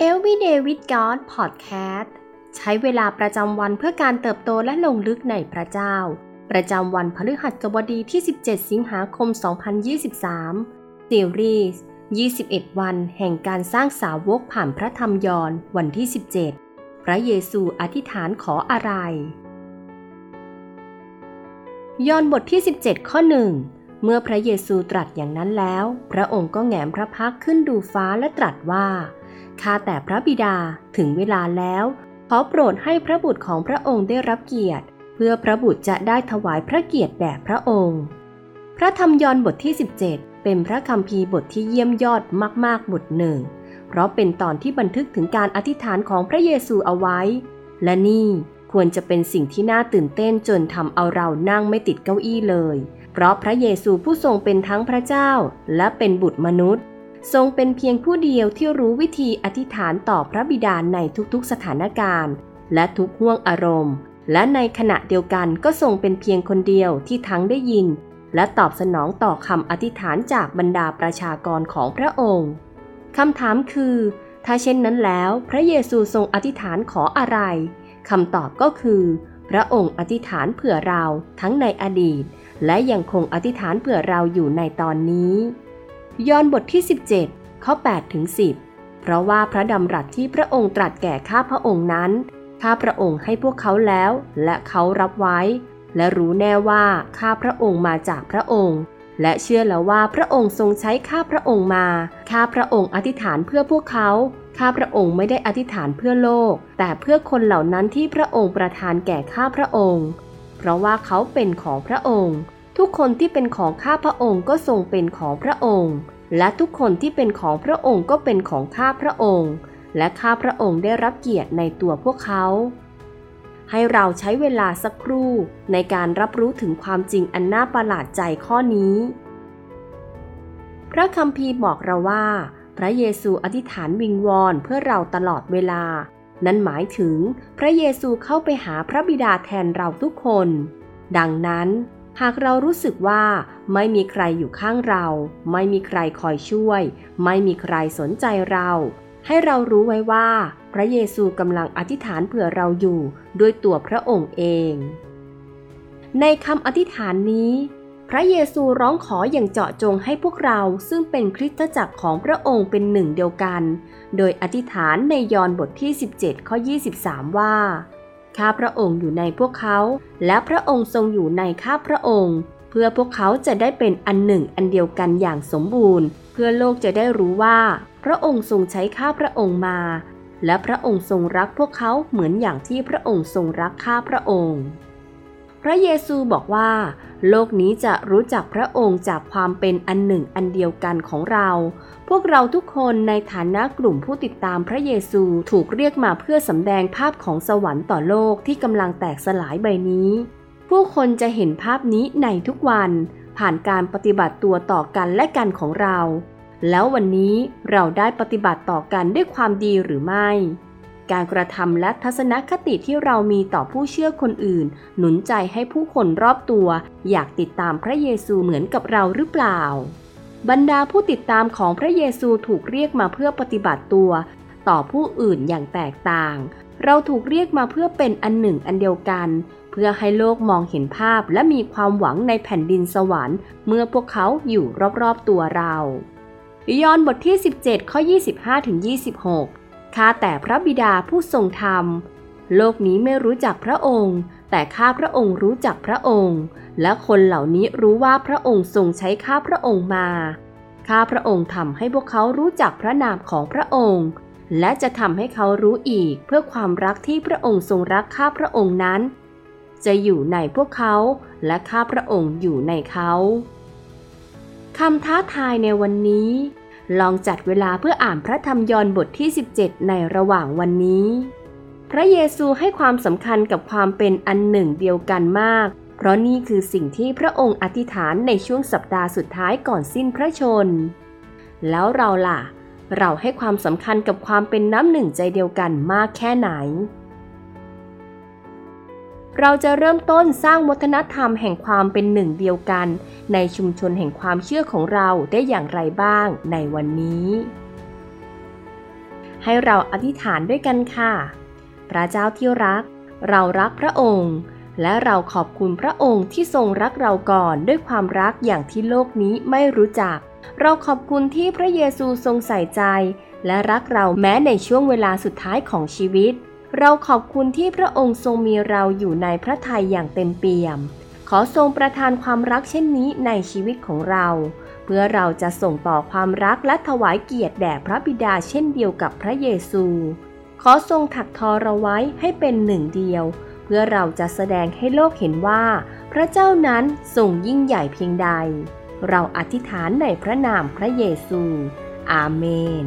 Everyday with God Podcast ใช้เวลาประจำวันเพื่อการเติบโตและลงลึกในพระเจ้า ประจำวันพฤหัสบดีที่ 17 สิงหาคม 2023 ซีรีส์ 21 วันแห่งการสร้างสาวกผ่านพระธรรมยอนวันที่ 17 พระเยซูอธิษฐานขออะไร ยอนบทที่ 17 ข้อหนึ่งเมื่อพระเยซูตรัสอย่างนั้นแล้ว พระองค์ก็แงมพระพักขึ้นดูฟ้าและตรัสว่า ข้าแต่พระบิดาถึงเวลาแล้ว ขอโปรดให้พระบุตรของพระองค์ได้รับเกียรติ เพื่อพระบุตรจะได้ถวายพระเกียรติแด่พระองค์ พระธรรมยอห์นบทที่ 17 เป็นพระคัมภีร์บทที่เยี่ยมยอดมากๆบทหนึ่ง เพราะเป็นตอนที่บันทึกถึงการอธิษฐานของพระเยซูเอาไว้ และนี่ควรจะเป็นสิ่งที่น่าตื่นเต้นจนทำเอาเรานั่งไม่ติดเก้าอี้เลย เพราะพระเยซูผู้ทรงเป็นทั้งพระเจ้า และเป็นบุตรมนุษย์ ทรงเป็นเพียงผู้เดียวที่รู้วิธีอธิษฐานต่อพระบิดาในทุกๆสถานการณ์ และทุกห่วงอารมณ์ และในขณะเดียวกันก็ทรงเป็นเพียงคนเดียวที่ทั้งได้ยิน และตอบสนองต่อคำอธิษฐานจากบรรดาประชากรของพระองค์คำถามคือ ถ้าเช่นนั้นแล้ว พระเยซูทรงอธิษฐานขออะไรคำตอบก็คือ พระองค์อธิษฐานเผื่อเราทั้งในอดีต และยังคงอธิษฐานเผื่อเราอยู่ในตอนนี้ ยอห์นบทที่ 17 ข้อ8ถึง10 เพราะว่าพระดำรัสที่พระองค์ตรัสแก่ข้าพระองค์นั้น ข้าพระองค์ให้พวกเขาแล้ว และเขารับไว้ และรู้แน่ว่าข้าพระองค์มาจากพระองค์ และเชื่อแล้วว่าพระองค์ทรงใช้ข้าพระองค์มา ข้าพระองค์อธิษฐานเพื่อพวกเขา ข้าพระองค์ไม่ได้อธิษฐานเพื่อโลก แต่เพื่อคนเหล่านั้นที่พระองค์ประทานแก่ข้าพระองค์ เพราะว่าเขาเป็นของพระองค์ ทุกคนที่เป็นของข้าพระองค์ก็ทรงเป็นของพระองค์ และทุกคนที่เป็นของพระองค์ก็เป็นของข้าพระองค์ และข้าพระองค์ได้รับเกียรติในตัวพวกเขา ให้เราใช้เวลาสักครู่ในการรับรู้ถึงความจริงอันน่าประหลาดใจข้อนี้ พระคัมภีร์บอกเราว่า พระเยซูอธิษฐานวิงวอนเพื่อเราตลอดเวลา นั่นหมายถึงพระเยซูเข้าไปหาพระบิดาแทนเราทุกคน ดังนั้น หากเรารู้สึกว่าไม่มีใครอยู่ข้างเรา ไม่มีใครคอยช่วย ไม่มีใครสนใจเรา ให้เรารู้ไว้ว่า พระเยซูกำลังอธิษฐานเผื่อเราอยู่ด้วยตัวพระองค์เอง ในคำอธิษฐานนี้ พระเยซูร้องขออย่างเจาะจงให้พวกเราซึ่งเป็นคริสตจักรของพระองค์เป็นหนึ่งเดียวกัน โดยอธิษฐานในยอห์นบทที่ 17 ข้อ 23 ว่า ข้าพระองค์อยู่ในพวกเขา และพระองค์ทรงอยู่ในข้าพระองค์ เพื่อพวกเขาจะได้เป็นอันหนึ่งอันเดียวกันอย่างสมบูรณ์ เพื่อโลกจะได้รู้ว่า พระองค์ทรงใช้ข้าพระองค์มา และพระองค์ทรงรักพวกเขาเหมือนอย่างที่พระองค์ทรงรักข้าพระองค์ พระเยซูบอกว่า โลกนี้จะรู้จักพระองค์จากความเป็นอันหนึ่งอันเดียวกันของเรา พวกเราทุกคนในฐานะกลุ่มผู้ติดตามพระเยซูถูกเรียกมาเพื่อสำแดงภาพของสวรรค์ต่อโลกที่กำลังแตกสลายใบนี้ ผู้คนจะเห็นภาพนี้ในทุกวัน ผ่านการปฏิบัติตัวต่อกันและกันของเรา แล้ววันนี้เราได้ปฏิบัติต่อกันด้วยความดีหรือไม่ การกระทำและทัศนคติที่เรามีต่อผู้เชื่อคนอื่น หนุนใจให้ผู้คนรอบตัว อยากติดตามพระเยซูเหมือนกับเราหรือเปล่า บรรดาผู้ติดตามของพระเยซูถูกเรียกมาเพื่อปฏิบัติตัว ต่อผู้อื่นอย่างแตกต่าง เราถูกเรียกมาเพื่อเป็นอันหนึ่งอันเดียวกัน เพื่อให้โลกมองเห็นภาพและมีความหวังในแผ่นดินสวรรค์ เมื่อพวกเขาอยู่รอบๆตัวเรายอห์นบทที่ 17 ข้อ 25-26 ข้าแต่พระบิดาผู้ทรงธรรม โลกนี้ไม่รู้จักพระองค์ แต่ข้าพระองค์รู้จักพระองค์ และคนเหล่านี้รู้ว่าพระองค์ทรงใช้ข้าพระองค์มา ข้าพระองค์ทำให้พวกเขารู้จักพระนามของพระองค์ และจะทำให้เขารู้อีกเพื่อความรักที่พระองค์ทรงรักข้าพระองค์นั้น จะอยู่ในพวกเขาและข้าพระองค์อยู่ในเขาคำท้าทายในวันนี้ ลองจัดเวลาเพื่ออ่านพระธรรมยอห์นบทที่ 17 ในระหว่างวันนี้ พระเยซูให้ความสำคัญกับความเป็นอันหนึ่งเดียวกันมาก เพราะนี่คือสิ่งที่พระองค์อธิษฐานในช่วงสัปดาห์สุดท้ายก่อนสิ้นพระชน แล้วเราล่ะ เราให้ความสำคัญกับความเป็นน้ำหนึ่งใจเดียวกันมากแค่ไหน เราจะเริ่มต้นสร้างวัฒนธรรมแห่งความเป็นหนึ่งเดียวกัน ในชุมชนแห่งความเชื่อของเราได้อย่างไรบ้างในวันนี้ ให้เราอธิษฐานด้วยกันค่ะ พระเจ้าที่รัก เรารักพระองค์ และเราขอบคุณพระองค์ที่ทรงรักเราก่อนด้วยความรักอย่างที่โลกนี้ไม่รู้จัก เราขอบคุณที่พระเยซูทรงใส่ใจ และรักเราแม้ในช่วงเวลาสุดท้ายของชีวิต เราขอบคุณที่พระองค์ทรงมีเราอยู่ในพระทัยอย่างเต็มเปี่ยม ขอทรงประทานความรักเช่นนี้ในชีวิตของเรา เพื่อเราจะส่งต่อความรักและถวายเกียรติแด่พระบิดาเช่นเดียวกับพระเยซู ขอทรงถักทอเราไว้ให้เป็นหนึ่งเดียว เพื่อเราจะแสดงให้โลกเห็นว่า พระเจ้านั้นทรงยิ่งใหญ่เพียงใด เราอธิษฐานในพระนามพระเยซู อาเมน